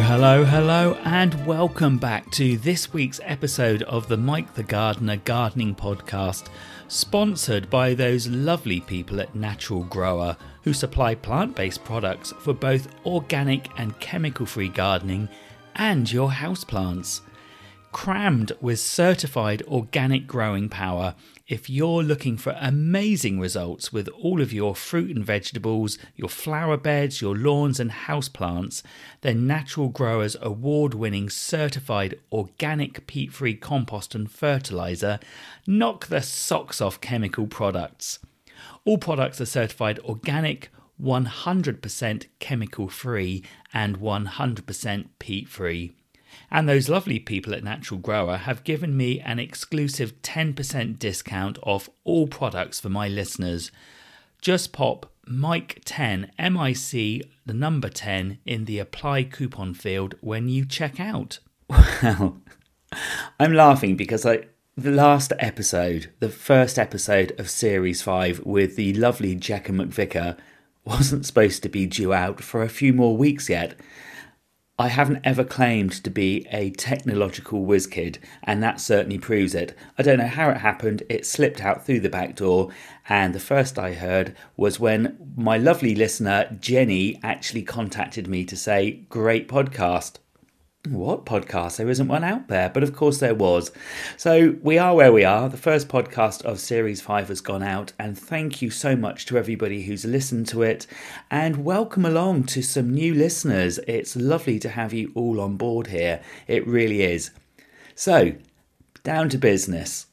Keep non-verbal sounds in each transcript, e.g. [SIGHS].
Hello, hello, and welcome back to this week's episode of the Mike the Gardener Gardening Podcast, sponsored by those lovely people at Natural Grower who supply plant based products for both organic and chemical free gardening and your houseplants. Crammed with certified organic growing power, if you're looking for amazing results with all of your fruit and vegetables, your flower beds, your lawns, and houseplants, then Natural Growers award winning certified organic peat free compost and fertilizer knock the socks off chemical products. All products are certified organic, 100% chemical free, and 100% peat free. And those lovely people at Natural Grower have given me an exclusive 10% discount off all products for my listeners. Just pop Mike 10, M I C, the number 10, in the apply coupon field when you check out. Well, [LAUGHS] I'm laughing because I. The last episode, the first episode of Series 5 with the lovely Jekka McVicar, wasn't supposed to be due out for a few more weeks yet. I haven't ever claimed to be a technological whiz kid, and that certainly proves it. I don't know how it happened, it slipped out through the back door, and the first I heard was when my lovely listener, Jenny, actually contacted me to say, Great podcast. What podcast? There isn't one out there, but of course there was. So we are where we are. The first podcast of Series 5 has gone out, and thank you so much to everybody who's listened to it. And welcome along to some new listeners. It's lovely to have you all on board here. It really is. So, down to business.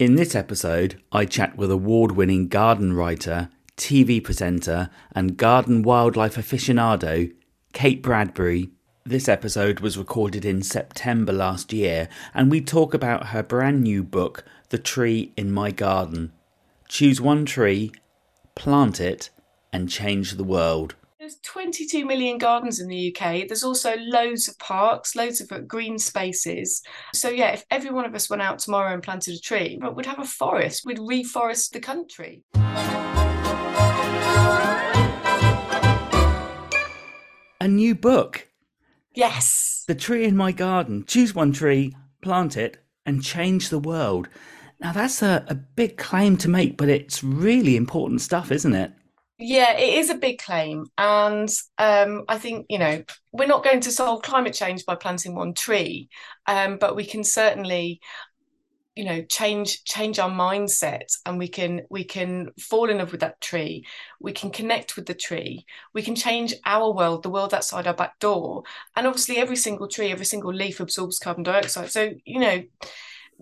In this episode, I chat with award winning garden writer, TV presenter, and garden wildlife aficionado, Kate Bradbury. This episode was recorded in September last year, and we talk about her brand new book, The Tree in My Garden. Choose one tree, plant it, and change the world. There's 22 million gardens in the UK. There's also loads of parks, loads of green spaces. So, yeah, if every one of us went out tomorrow and planted a tree, we'd have a forest, we'd reforest the country. A new book. Yes. The tree in my garden. Choose one tree, plant it, and change the world. Now, that's a, a big claim to make, but it's really important stuff, isn't it? Yeah, it is a big claim. And um, I think, you know, we're not going to solve climate change by planting one tree, um, but we can certainly you know change change our mindset and we can we can fall in love with that tree. We can connect with the tree. We can change our world the world outside our back door. And obviously every single tree every single leaf absorbs carbon dioxide. So you know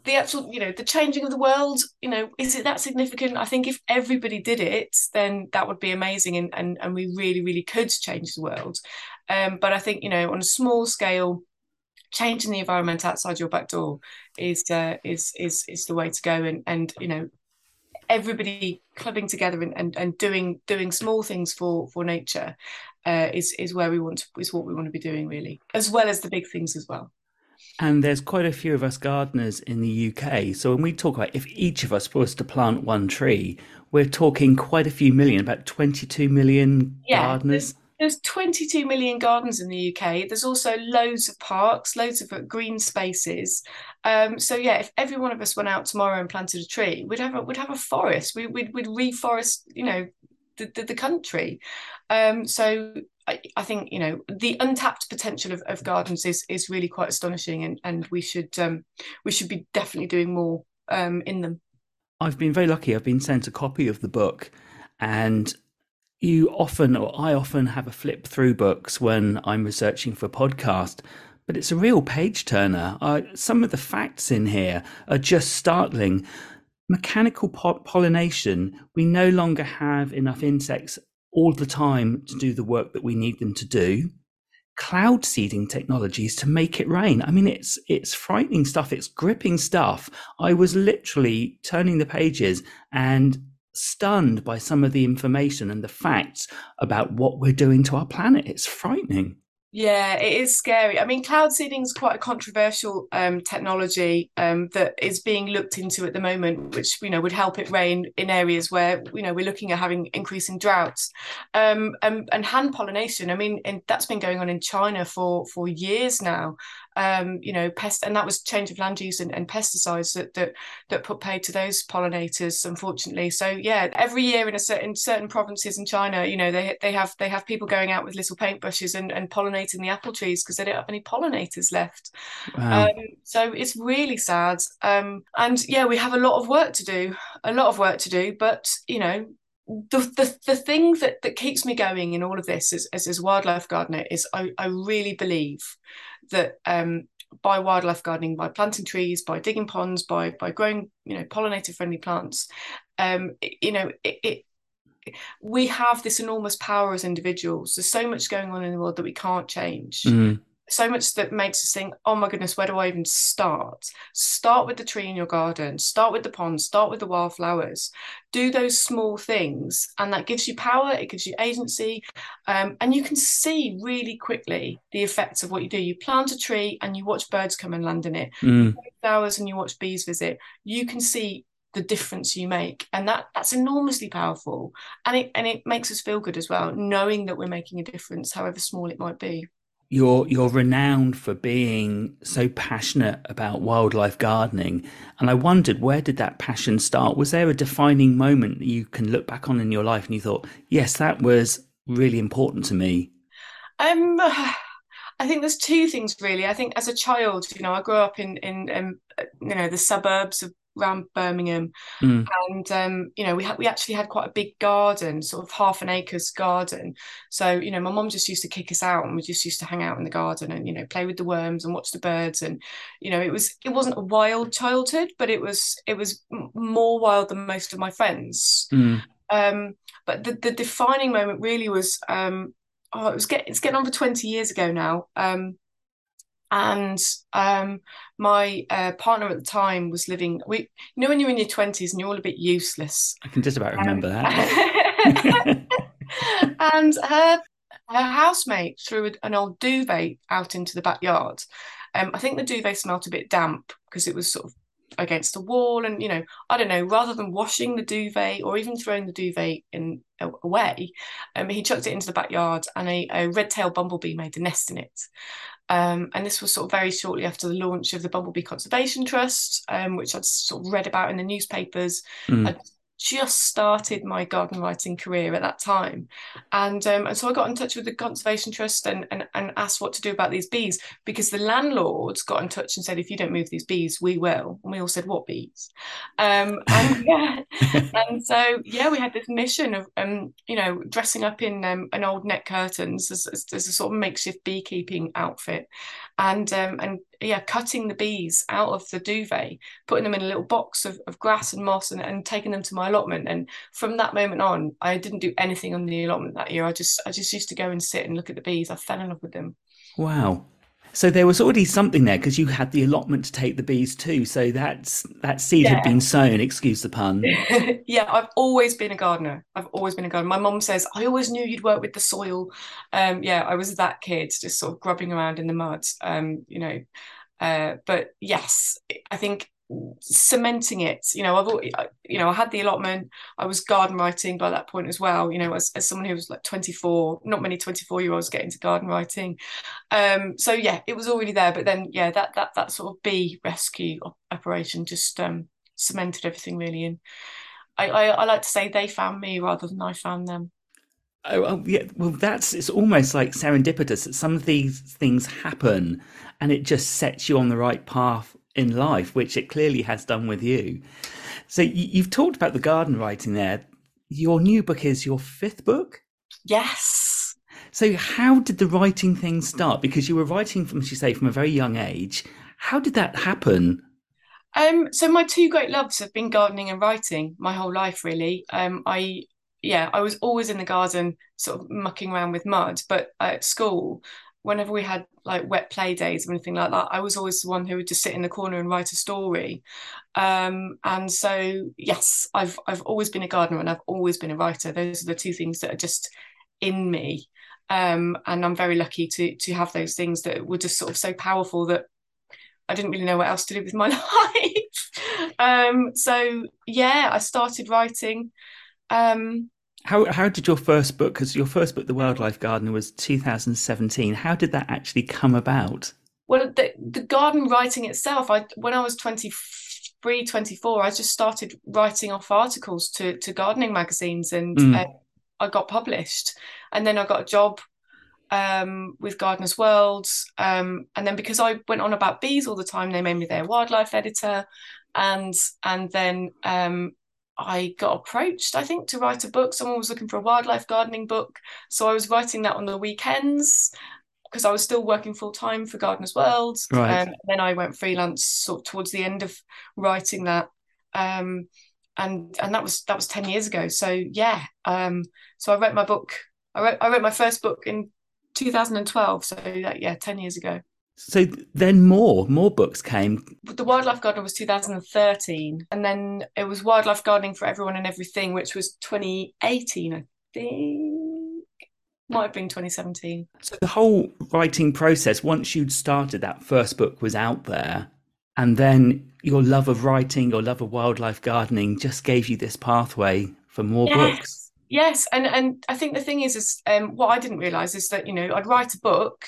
the actual you know the changing of the world you know is it that significant? I think if everybody did it then that would be amazing and and, and we really really could change the world. Um, but i think you know on a small scale changing the environment outside your back door is uh, is is is the way to go. And and you know everybody clubbing together and, and, and doing doing small things for for nature uh, is is where we want to, is what we want to be doing really as well as the big things as well. And there's quite a few of us gardeners in the UK. So when we talk about if each of us was to plant one tree, we're talking quite a few million, about 22 million yeah, gardeners there's 22 million gardens in the UK. There's also loads of parks, loads of green spaces. Um, so yeah, if every one of us went out tomorrow and planted a tree, we'd have a, we'd have a forest. We, would we'd reforest, you know, the, the, the country. Um, so I, I, think you know the untapped potential of, of gardens is is really quite astonishing, and and we should um, we should be definitely doing more um, in them. I've been very lucky. I've been sent a copy of the book, and you often, or I often, have a flip through books when I'm researching for a podcast, but it's a real page turner. Uh, some of the facts in here are just startling. Mechanical po- pollination, we no longer have enough insects all the time to do the work that we need them to do. Cloud seeding technologies to make it rain. I mean, it's it's frightening stuff. It's gripping stuff. I was literally turning the pages and stunned by some of the information and the facts about what we're doing to our planet. It's frightening. Yeah, it is scary. I mean, cloud seeding is quite a controversial um, technology um, that is being looked into at the moment, which you know would help it rain in areas where you know we're looking at having increasing droughts. Um, and, and hand pollination. I mean, that's been going on in China for for years now um, you know, pest, and that was change of land use and, and, pesticides that that that put paid to those pollinators, unfortunately. So yeah, every year in a certain certain provinces in China, you know, they they have they have people going out with little paintbrushes and, and pollinating the apple trees because they don't have any pollinators left. Wow. Um, so it's really sad. Um, and yeah, we have a lot of work to do, a lot of work to do, but you know, the, the the thing that that keeps me going in all of this as as, as wildlife gardener is I, I really believe that um, by wildlife gardening, by planting trees, by digging ponds, by by growing you know pollinator friendly plants, um, you know it, it we have this enormous power as individuals. There's so much going on in the world that we can't change. Mm so much that makes us think, oh my goodness, where do I even start? Start with the tree in your garden, start with the pond, start with the wildflowers. Do those small things, and that gives you power, it gives you agency, um, and you can see really quickly the effects of what you do. You plant a tree and you watch birds come and land in it, mm. flowers and you watch bees visit. You can see the difference you make and that that's enormously powerful and it and it makes us feel good as well knowing that we're making a difference however small it might be you're you're renowned for being so passionate about wildlife gardening. And i wondered where did that passion start? Was there a defining moment that you can look back on in your life and you thought yes that was really important to me um [SIGHS] i think there's two things really. I think as a child you know i grew up in in um, you know the suburbs of around Birmingham, mm. and um, you know we had we actually had quite a big garden, sort of half an acres garden. So you know my mom just used to kick us out, and we just used to hang out in the garden and you know play with the worms and watch the birds, and you know it was it wasn't a wild childhood, but it was it was more wild than most of my friends. Mm. Um, but the, the defining moment really was um, oh it was get, it's getting on for twenty years ago now. Um, and um, my uh, partner at the time was living we you know when you're in your 20s and you're all a bit useless? I can just about remember um, that. [LAUGHS] And her her housemate threw an old duvet out into the backyard. Um, i think the duvet smelt a bit damp because it was sort of against the wall and you know i don't know rather than washing the duvet or even throwing the duvet in away um, he chucked it into the backyard and a, a red-tailed bumblebee made a nest in it um, and this was sort of very shortly after the launch of the Bumblebee Conservation Trust, um, which I'd sort of read about in the newspapers. Mm. I'd just started my garden writing career at that time. And, um, and so I got in touch with the Conservation Trust and, and, and asked what to do about these bees because the landlords got in touch and said, if you don't move these bees, we will. And we all said, what bees? Um, and, [LAUGHS] yeah, and so, yeah, we had this mission of, um, you know, dressing up in um, an old net curtains as, as, as a sort of makeshift beekeeping outfit and um, and yeah, cutting the bees out of the duvet, putting them in a little box of, of grass and moss and, and taking them to my allotment. And from that moment on, I didn't do anything on the allotment that year. I just I just used to go and sit and look at the bees. I fell in love with them. Wow. So there was already something there because you had the allotment to take the bees too. So that's that seed yeah. had been sown. Excuse the pun. [LAUGHS] yeah, I've always been a gardener. I've always been a gardener. My mum says I always knew you'd work with the soil. Um, yeah, I was that kid, just sort of grubbing around in the mud. Um, you know, uh, but yes, I think cementing it. You know i've always, you know i had the allotment. I was garden writing by that point as well you know as, as someone who was like 24 not many 24 year olds get into garden writing. Um so yeah it was already there but then yeah that that that sort of bee rescue operation just um cemented everything really. And I, I, I like to say they found me rather than i found them. Oh, oh, yeah. Well, that's it's almost like serendipitous that some of these things happen, and it just sets you on the right path in life, which it clearly has done with you. So you've talked about the garden writing there. Your new book is your fifth book? Yes. So how did the writing thing start? Because you were writing from, as you say, from a very young age. How did that happen? Um, so my two great loves have been gardening and writing my whole life, really. Um, I yeah, I was always in the garden, sort of mucking around with mud. But at school, whenever we had like wet play days or anything like that, I was always the one who would just sit in the corner and write a story. Um, and so, yes, I've I've always been a gardener and I've always been a writer. Those are the two things that are just in me. um, and I'm very lucky to to have those things that were just sort of so powerful that I didn't really know what else to do with my [LAUGHS] life. um, so yeah, I started writing. Um, how how did your first book? Because your first book, The Wildlife Gardener, was 2017. How did that actually come about? Well, the, the garden writing itself, I when I was 23, 24, I just started writing off articles to to gardening magazines, and mm. uh, I got published. And then I got a job um, with Gardener's World. Um, and then because I went on about bees all the time, they made me their wildlife editor. And and then um, I got approached, I think, to write a book. Someone was looking for a wildlife gardening book. So I was writing that on the weekends because I was still working full time for Gardener's World. Right. Um, then I went freelance sort of towards the end of writing that. Um, and and that was that was 10 years ago. So yeah. Um, so I wrote my book. I wrote I wrote my first book in 2012. So that, yeah, 10 years ago. So then more, more books came. The Wildlife Gardener was 2013. And then it was Wildlife Gardening for Everyone and Everything, which was 2018, I think. Might have been 2017. So the whole writing process, once you'd started that first book was out there, and then your love of writing, your love of wildlife gardening just gave you this pathway for more yes. books. Yes, and and I think the thing is, is um, what I didn't realize is that you know I'd write a book.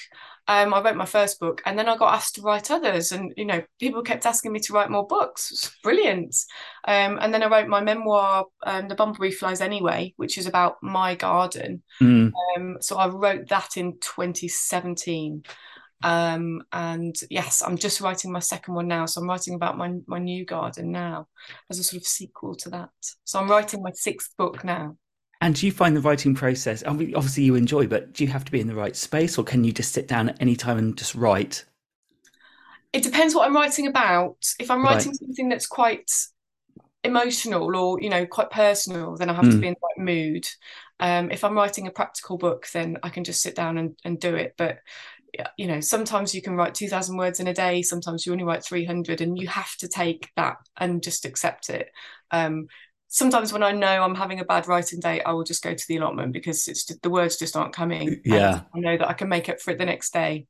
Um, I wrote my first book, and then I got asked to write others, and you know people kept asking me to write more books. It's brilliant. Um, and then I wrote my memoir, um, "The Bumblebee Flies Anyway," which is about my garden. Mm. Um, so I wrote that in 2017. Um, and yes, I'm just writing my second one now. So I'm writing about my my new garden now as a sort of sequel to that. So I'm writing my sixth book now. And do you find the writing process, obviously you enjoy, but do you have to be in the right space or can you just sit down at any time and just write? It depends what I'm writing about. If I'm writing right. something that's quite emotional or, you know, quite personal, then I have mm. to hmm. be in the right mood. Um, if I'm writing a practical book, then I can just sit down and, and do it. But you know sometimes you can write 2000 words in a day sometimes you only write 300 and you have to take that and just accept it um, sometimes when I know I'm having a bad writing day, I will just go to the allotment because it's just, the words just aren't coming. Yeah, I know that I can make up for it the next day.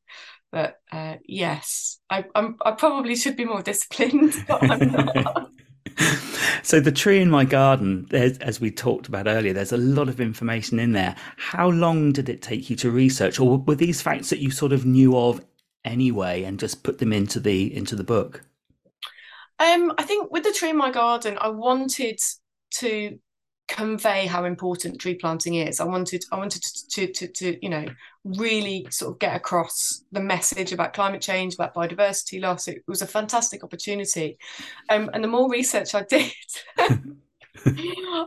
But uh, yes, I, I'm, I probably should be more disciplined, [LAUGHS] but I'm not. [LAUGHS] so the tree in my garden, as we talked about earlier, there's a lot of information in there. How long did it take you to research, or were these facts that you sort of knew of anyway and just put them into the into the book? Um, I think with the tree in my garden, I wanted to convey how important tree planting is. I wanted I wanted to, to, to, to, you know really sort of get across the message about climate change, about biodiversity loss. It was a fantastic opportunity, um, and the more research I [LAUGHS] did.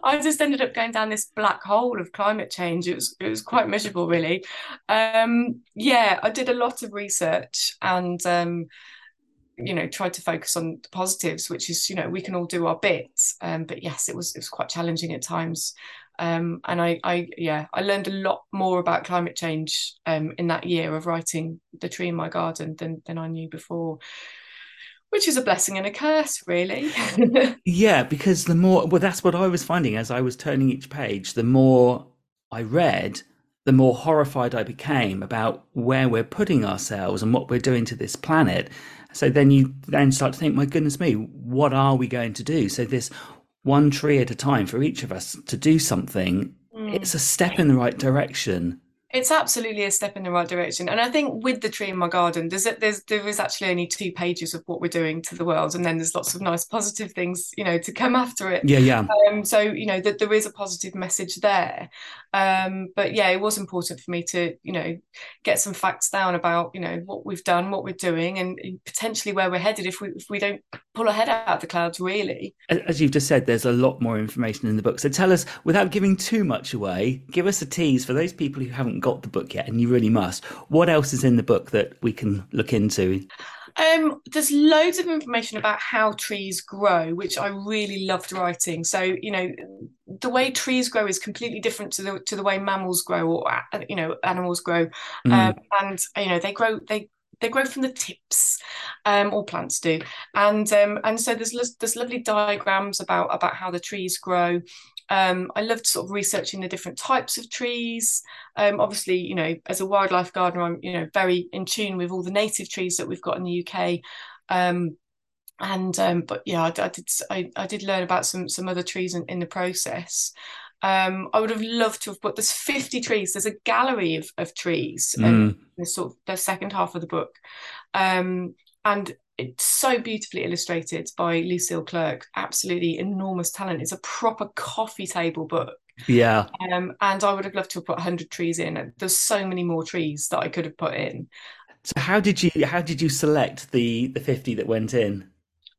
I just ended up going down this black hole of climate change. It was it was quite miserable, really. Um, yeah, I did a lot of research and um, you know tried to focus on the positives which is you know we can all do our bits. Um, but yes it was it was quite challenging at times. Um, and I, I yeah I learned a lot more about climate change um, in that year of writing the tree in my garden than than I knew before which is a blessing and a curse really. [LAUGHS] Yeah because the more well that's what I was finding as I was turning each page the more I read the more horrified I became about where we're putting ourselves and what we're doing to this planet so then you then start to think, my goodness me, what are we going to do? So this one tree at a time for each of us to do something, mm. it's a step in the right direction. It's absolutely a step in the right direction, and I think with the tree in my garden, there's a, there's there is actually only two pages of what we're doing to the world, and then there's lots of nice positive things, you know, to come after it. Yeah, yeah. Um, so you know that there is a positive message there, um, but yeah, it was important for me to you know get some facts down about you know what we've done, what we're doing, and potentially where we're headed if we if we don't pull our head out of the clouds. Really, as you've just said, there's a lot more information in the book. So tell us, without giving too much away, give us a tease for those people who haven't got the book yet, and you really must. What else is in the book that we can look into? Um, there's loads of information about how trees grow, which I really loved writing. So, you know, the way trees grow is completely different to the to the way mammals grow or uh, you know animals grow, mm. um, and you know they grow they they grow from the tips, um, all plants do, and um, and so there's there's lovely diagrams about about how the trees grow, Um, I loved sort of researching the different types of trees. Um, obviously, you know, as a wildlife gardener, I'm you know very in tune with all the native trees that we've got in the UK. Um, and um, but yeah, I, I did I, I, did learn about some some other trees in, in the process. Um, I would have loved to have put there's 50 trees. There's a gallery of, of trees mm. in the sort of the second half of the book. Um, and it's so beautifully illustrated by Lucille Clerk. Absolutely enormous talent. It's a proper coffee table book. Yeah. Um, and I would have loved to have put 100 trees in. There's so many more trees that I could have put in. So how did you how did you select the the 50 that went in?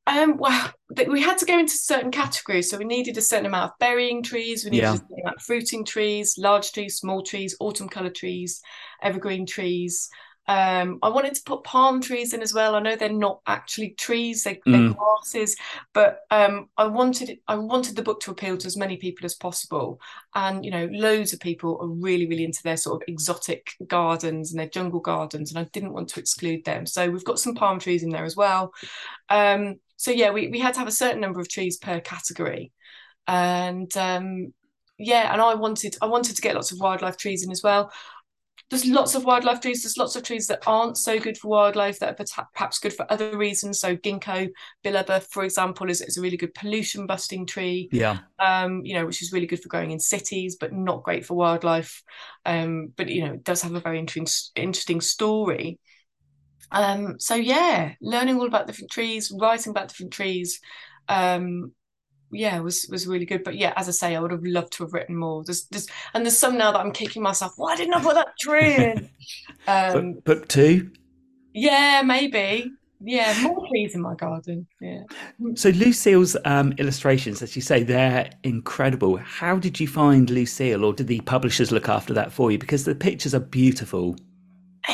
Um, well, we had to go into certain categories. So we needed a certain amount of berrying trees, we needed yeah. a certain amount of fruiting trees, large trees, small trees, autumn colour trees, evergreen trees. Um, I wanted to put palm trees in as well. I know they're not actually trees; they, are mm. grasses, but um, I wanted I wanted the book to appeal to as many people as possible. And you know, loads of people are really, really into their sort of exotic gardens and their jungle gardens, and I didn't want to exclude them. So we've got some palm trees in there as well. Um, so yeah, we we had to have a certain number of trees per category, and um, yeah, and I wanted I wanted to get lots of wildlife trees in as well there's lots of wildlife trees. There's lots of trees that aren't so good for wildlife that are perhaps good for other reasons. So ginkgo biloba, for example, is, is a really good pollution busting tree. Yeah. Um, you know, which is really good for growing in cities, but not great for wildlife. Um, but you know, it does have a very interesting interesting story. Um, so yeah, learning all about different trees, writing about different trees, um, yeah was was really good. But yeah as i say i would have loved to have written more. There's, there's and there's some now that i'm kicking myself why didn't i put that tree in [LAUGHS] um book, book two? Yeah maybe. Yeah more trees in my garden. Yeah. So lucille's um, illustrations as you say they're incredible. How did you find lucille or did the publishers look after that for you? Because the pictures are beautiful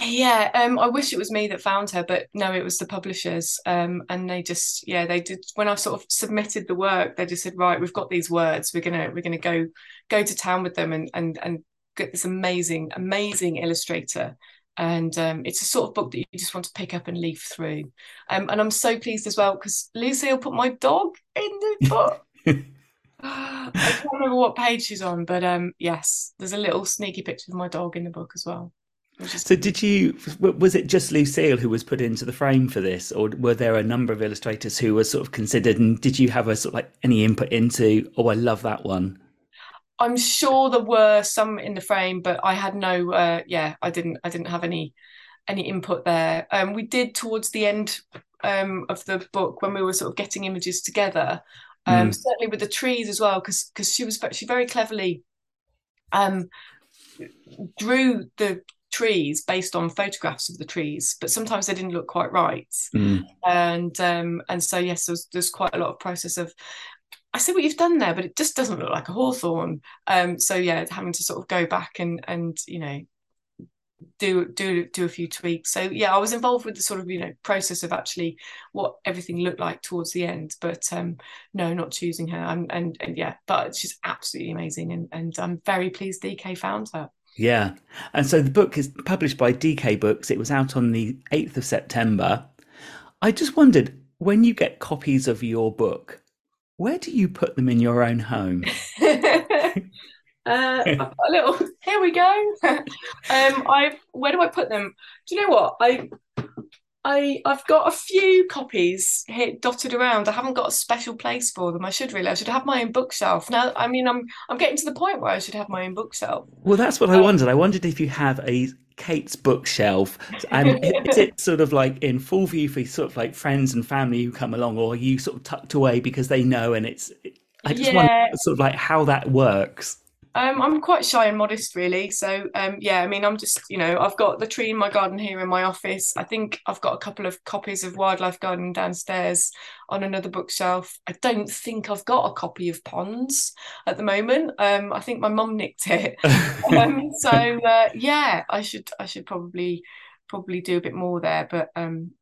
yeah um, i wish it was me that found her but no it was the publishers um, and they just yeah they did when i sort of submitted the work they just said right we've got these words we're gonna we're gonna go go to town with them and and and get this amazing amazing illustrator. And um, it's a sort of book that you just want to pick up and leaf through. Um, and i'm so pleased as well because lucille put my dog in the [LAUGHS] book. [LAUGHS] I can't remember what page she's on, but um, yes, there's a little sneaky picture of my dog in the book as well. So, did you? Was it just Lucille who was put into the frame for this, or were there a number of illustrators who were sort of considered? And did you have a sort of like any input into? Oh, I love that one. I'm sure there were some in the frame, but I had no. Uh, yeah, I didn't. I didn't have any any input there. Um, we did towards the end um, of the book when we were sort of getting images together. Um, mm. Certainly with the trees as well, because because she was she very cleverly um, drew the trees based on photographs of the trees, but sometimes they didn't look quite right. Mm. And um, and so yes, there's, there's quite a lot of process of I see what you've done there, but it just doesn't look like a hawthorn. Um, so yeah, having to sort of go back and and you know do do do a few tweaks. So yeah, I was involved with the sort of you know process of actually what everything looked like towards the end. But um, no, not choosing her. And, and and yeah, but she's absolutely amazing, and and I'm very pleased DK found her. Yeah. And so the book is published by DK Books. It was out on the 8th of September. I just wondered when you get copies of your book, where do you put them in your own home? [LAUGHS] uh, a little, here we go. [LAUGHS] um, I where do I put them? Do you know what? I I I've got a few copies here dotted around. I haven't got a special place for them. I should really. I should have my own bookshelf. Now, I mean, I'm I'm getting to the point where I should have my own bookshelf. Well, that's what um, I wondered. I wondered if you have a Kate's bookshelf, and is it sort of like in full view for sort of like friends and family who come along, or are you sort of tucked away because they know and it's? I just yeah. wonder sort of like how that works. Um, I'm quite shy and modest, really. So, um, yeah, I mean, I'm just, you know, I've got the tree in my garden here in my office. I think I've got a couple of copies of Wildlife Gardening downstairs on another bookshelf. I don't think I've got a copy of Ponds at the moment. Um, I think my mum nicked it. [LAUGHS] um, so, uh, yeah, I should, I should probably, probably do a bit more there. But um,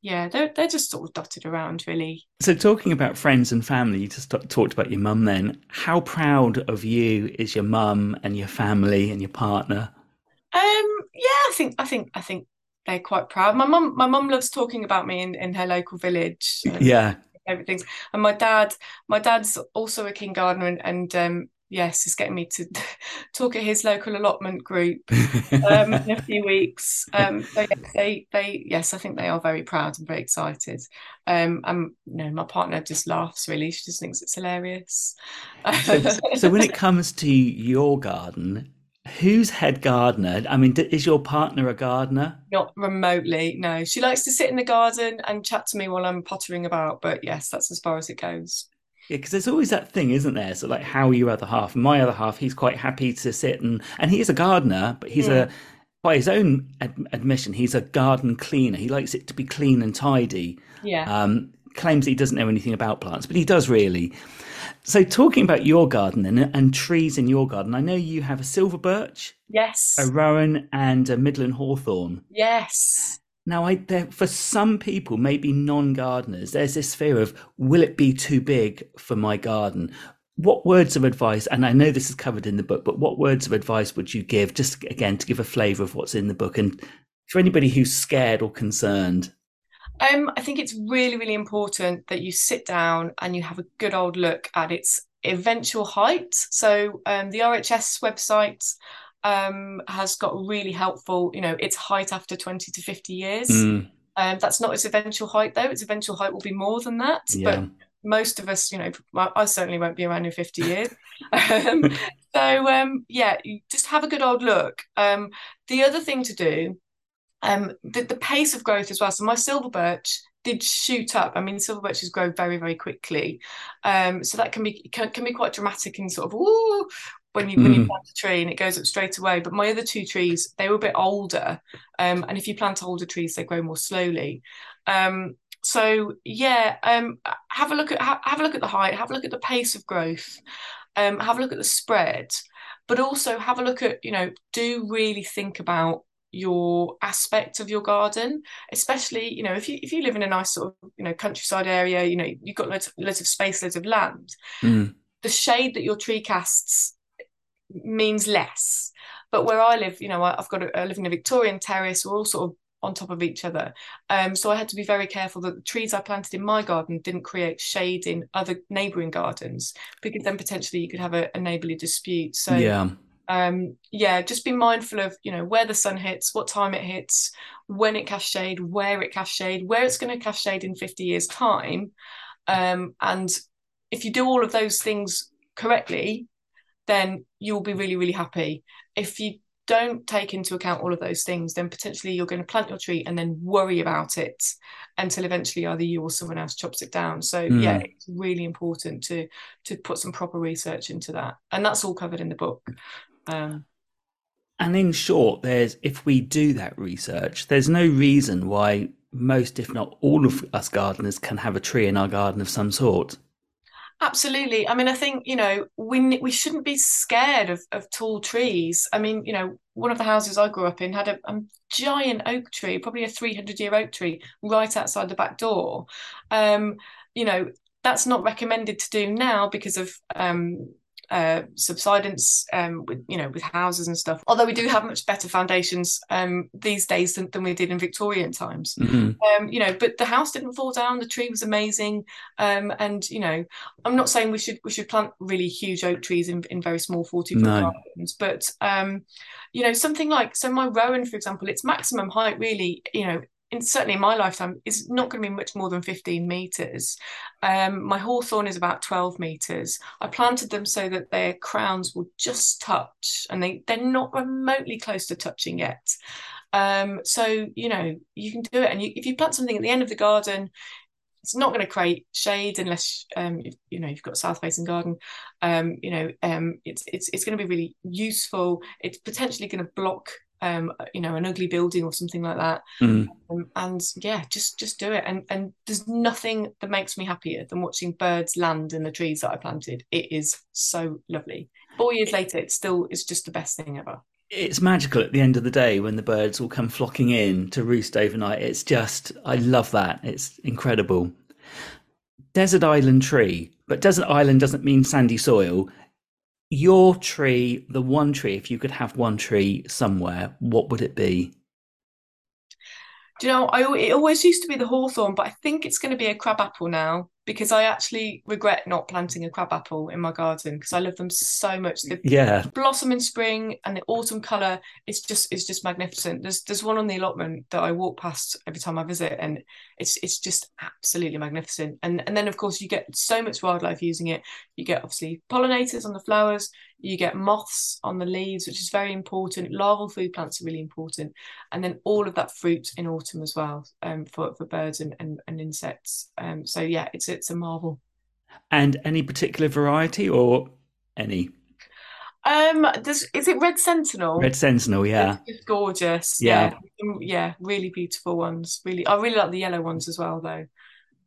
yeah, they're they're just sort of dotted around, really. So, talking about friends and family, you just talked about your mum. Then, how proud of you is your mum and your family and your partner? Um, yeah, I think I think I think they're quite proud. My mum my mum loves talking about me in, in her local village. yeah, favorite things. And my dad, my dad's also a king gardener, and, and um, yes, is getting me to [LAUGHS] talk at his local allotment group [LAUGHS] um, in a few weeks. [LAUGHS] Um, so yes, they, they, yes, I think they are very proud and very excited. Um, and you know, my partner just laughs. Really, she just thinks it's hilarious. so, so when it comes to your garden, Who's head gardener? I mean, is your partner a gardener? Not remotely, no. She likes to sit in the garden and chat to me while I'm pottering about, but yes, that's as far as it goes. Yeah, because there's always that thing, isn't there? So, like, how are your other half? My other half, he's quite happy to sit and and he is a gardener, but he's mm. a by his own ad- admission, he's a garden cleaner. He likes it to be clean and tidy. Yeah. Um, claims he doesn't know anything about plants, but he does really. So, talking about your garden and, and trees in your garden, I know you have a silver birch, yes, a rowan, and a midland hawthorn. Yes. Now, I, there, for some people, maybe non-gardeners, there's this fear of will it be too big for my garden? What words of advice? And I know this is covered in the book, but what words of advice would you give? Just again to give a flavour of what's in the book, and for anybody who's scared or concerned. Um, I think it's really, really important that you sit down and you have a good old look at its eventual height. So um, the RHS website um, has got really helpful, you know, its height after 20 to 50 years. Mm. Um, that's not its eventual height, though. Its eventual height will be more than that. Yeah. But most of us, you know, I certainly won't be around in 50 years. [LAUGHS] um, so, um, yeah, just have a good old look. Um, the other thing to do, um, the, the pace of growth as well. So, my silver birch did shoot up. I mean, silver birches grow very, very quickly, um, so that can be can, can be quite dramatic and sort of ooh, when you mm. when you hmm. plant a tree and it goes up straight away. But my other two trees, they were a bit older, um, and if you plant older trees, they grow more slowly. Um, so yeah, um, have a look at ha- have a look at the height, have a look at the pace of growth, um, have a look at the spread, but also have a look at you know do really think about your aspect of your garden especially you know if you if you live in a nice sort of you know countryside area you know you've got loads, loads of space loads of land mm. the shade that your tree casts means less. But where I live, you know, I've got a, I live in a Victorian terrace. We're all sort of on top of each other. Um, so I had to be very careful that the trees I planted in my garden didn't create shade in other neighbouring gardens, because then potentially you could have a, a neighbourly dispute. So yeah. Um, yeah, just be mindful of you know where the sun hits, what time it hits, when it casts shade, where it casts shade, where it's going to cast shade in 50 years' time. Um, and if you do all of those things correctly, then you'll be really, really happy. If you don't take into account all of those things, then potentially you're going to plant your tree and then worry about it until eventually either you or someone else chops it down. So mm. yeah, it's really important to to put some proper research into that, and that's all covered in the book. Um, and in short, there's if we do that research, there's no reason why most, if not all of us gardeners, can have a tree in our garden of some sort. Absolutely. I mean, I think you know we we shouldn't be scared of, of tall trees. I mean, you know, one of the houses I grew up in had a, a giant oak tree, probably a three hundred year oak tree, right outside the back door. Um, you know, that's not recommended to do now because of um, uh, subsidence um, with you know with houses and stuff. Although we do have much better foundations um, these days than, than we did in Victorian times. Mm-hmm. Um, you know, but the house didn't fall down. The tree was amazing, um, and you know, I'm not saying we should we should plant really huge oak trees in, in very small 40 foot no. gardens, but um, you know, something like so my rowan, for example, its maximum height really, you know, in, certainly in my lifetime is not going to be much more than 15 meters. Um, my hawthorn is about 12 meters. I planted them so that their crowns will just touch and they they're not remotely close to touching yet. Um, so you know you can do it and you, if you plant something at the end of the garden it's not going to create shade unless um, you, you know you've got south facing garden. Um, you know um, it's it's it's going to be really useful. It's potentially going to block um, you know, an ugly building or something like that. Mm. Um, and yeah, just just do it. And and there's nothing that makes me happier than watching birds land in the trees that I planted. It is so lovely. Four years later, it's still it's just the best thing ever. It's magical at the end of the day when the birds all come flocking in to roost overnight. It's just I love that. It's incredible. Desert island tree, but desert island doesn't mean sandy soil your tree, the one tree, if you could have one tree somewhere, what would it be? Do you know, I, it always used to be the hawthorn, but I think it's going to be a crabapple now because I actually regret not planting a crabapple in my garden because I love them so much. The yeah, blossom in spring and the autumn colour is just is just magnificent. There's there's one on the allotment that I walk past every time I visit, and it's it's just absolutely magnificent. And and then of course you get so much wildlife using it. You get obviously pollinators on the flowers. You get moths on the leaves, which is very important. Larval food plants are really important, and then all of that fruit in autumn as well um, for for birds and and, and insects. Um, so yeah, it's it's a marvel. And any particular variety or any? Um, does is it Red Sentinel? Red Sentinel, yeah. It's gorgeous. Yeah. yeah. yeah, really beautiful ones. Really, I really like the yellow ones as well, though.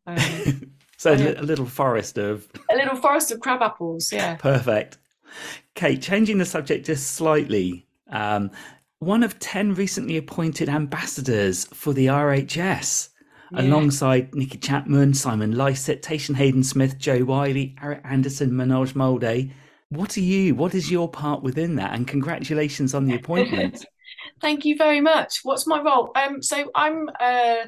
Um, [LAUGHS] so yeah. a little forest of a little forest of crab apples. Yeah, [LAUGHS] perfect. Kate, changing the subject just slightly. Um, one of 10 recently appointed ambassadors for the RHS, yeah. alongside Nicki Chapman, Simon Lycett, Tayshan Hayden Smith, Joe Wiley, Arit Anderson, Manoj Malde. What are you? What is your part within that? And congratulations on the appointment. [LAUGHS] Thank you very much. What's my role? Um, so I'm uh,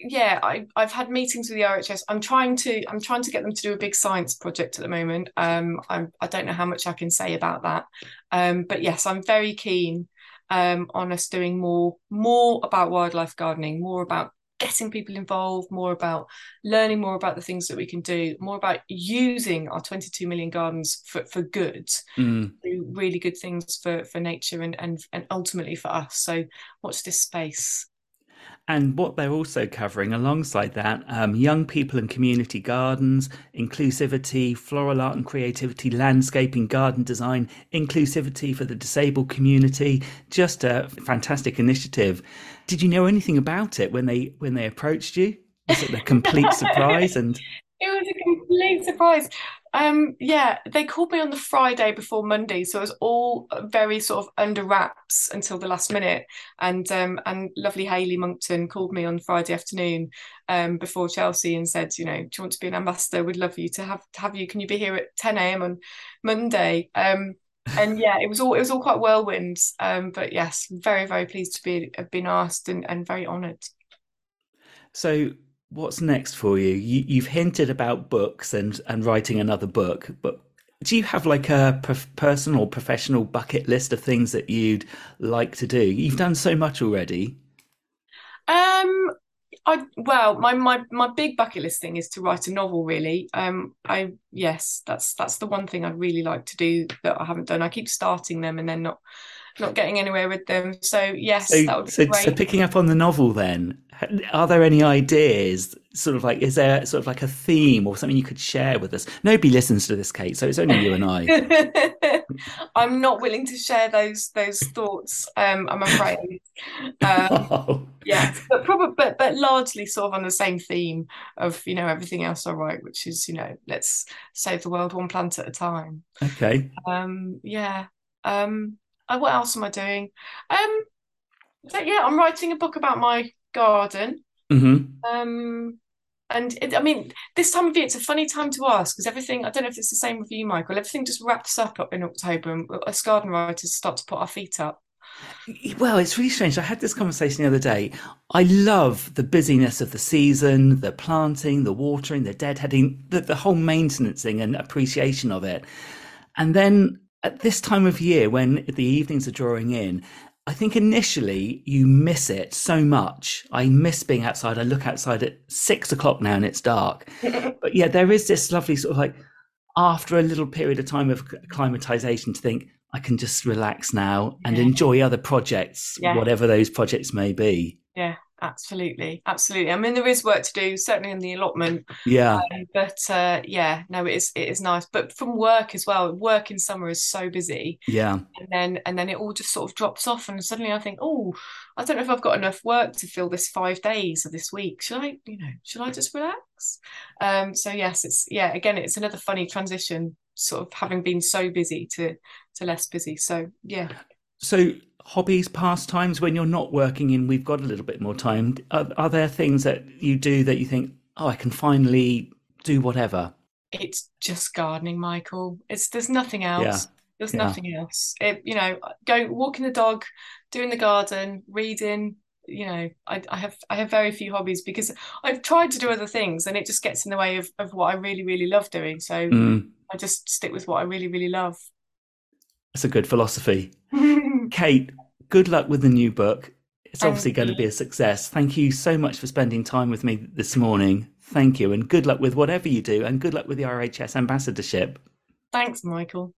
yeah, I, I've had meetings with the RHS. I'm trying to I'm trying to get them to do a big science project at the moment. Um, I'm I don't know how much I can say about that, um, but yes, I'm very keen um, on us doing more more about wildlife gardening, more about getting people involved, more about learning more about the things that we can do, more about using our 22 million gardens for, for good, mm. do really good things for, for nature and, and and ultimately for us. So watch this space. And what they're also covering alongside that, um, young people and community gardens, inclusivity, floral art and creativity, landscaping, garden design, inclusivity for the disabled community. Just a fantastic initiative. Did you know anything about it when they when they approached you? Was it a complete [LAUGHS] surprise? And it was a complete surprise. Um, yeah, they called me on the Friday before Monday, so it was all very sort of under wraps until the last minute. And um, and lovely Haley Monkton called me on Friday afternoon um, before Chelsea and said, you know, do you want to be an ambassador? We'd love you to have to have you. Can you be here at 10 a.m. on Monday? Um, and yeah, it was all it was all quite whirlwinds. Um, but yes, very very pleased to be have been asked and, and very honoured. So what's next for you? you have hinted about books and and writing another book, but do you have like a personal professional bucket list of things that you'd like to do? You've done so much already. Um, I well, my my my big bucket list thing is to write a novel. Really, um, I yes, that's that's the one thing I'd really like to do that I haven't done. I keep starting them and then not not getting anywhere with them. So yes, so, that would so, be great. So picking up on the novel, then, are there any ideas? Sort of like, is there sort of like a theme or something you could share with us? Nobody listens to this, Kate, so it's only you and I. [LAUGHS] I'm not willing to share those those thoughts. Um, I'm afraid. Um, [LAUGHS] oh. Yes, but probably, but but largely sort of on the same theme of you know everything else I write, which is you know let's save the world one plant at a time. Okay. Um. Yeah. Um uh, what else am I doing? Um, so yeah, I'm writing a book about my garden. Mm-hmm. Um, and it, I mean, this time of year, it's a funny time to ask because everything, I don't know if it's the same with you, Michael, everything just wraps up, in October and us garden writers start to put our feet up. Well, it's really strange. I had this conversation the other day. I love the busyness of the season, the planting, the watering, the deadheading, the, the whole maintenancing and appreciation of it. And then at this time of year when the evenings are drawing in, I think initially you miss it so much. I miss being outside. I look outside at six o'clock now and it's dark. [LAUGHS] but yeah, there is this lovely sort of like after a little period of time of acclimatization to think I can just relax now and yeah. enjoy other projects, yeah. whatever those projects may be. Yeah, absolutely absolutely. I mean there is work to do certainly in the allotment. Yeah. Um, but uh, yeah no it is it is nice. But from work as well work in summer is so busy. Yeah. And then and then it all just sort of drops off and suddenly i think oh i don't know if i've got enough work to fill this five days of this week. Should i you know should i just relax? Um so yes it's yeah again it's another funny transition sort of having been so busy to to less busy. So yeah so hobbies, pastimes when you're not working and we've got a little bit more time? Are, are there things that you do that you think, oh, I can finally do whatever? It's just gardening, Michael. It's there's nothing else. Yeah. There's yeah. nothing else. It, you know, go walking the dog, doing the garden, reading. you know I, I have I have very few hobbies because I've tried to do other things and it just gets in the way of, of what I really really love doing so mm. I just stick with what I really really love that's a good philosophy [LAUGHS] Kate good luck with the new book. It's Thank obviously going to be a success. Thank you so much for spending time with me this morning. Thank you and good luck with whatever you do and good luck with the RHS ambassadorship. Thanks Michael.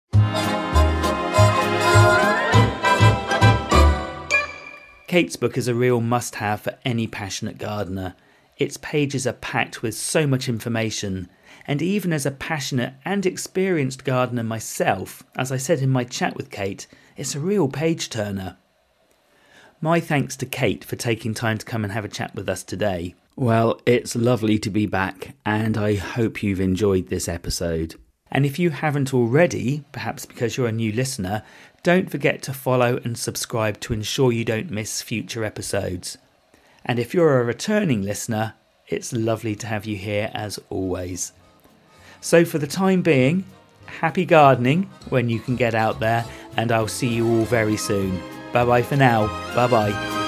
Kate's book is a real must have for any passionate gardener. Its pages are packed with so much information, and even as a passionate and experienced gardener myself, as I said in my chat with Kate, it's a real page turner. My thanks to Kate for taking time to come and have a chat with us today. Well, it's lovely to be back, and I hope you've enjoyed this episode. And if you haven't already, perhaps because you're a new listener, don't forget to follow and subscribe to ensure you don't miss future episodes. And if you're a returning listener, it's lovely to have you here as always. So, for the time being, happy gardening when you can get out there, and I'll see you all very soon. Bye bye for now. Bye bye.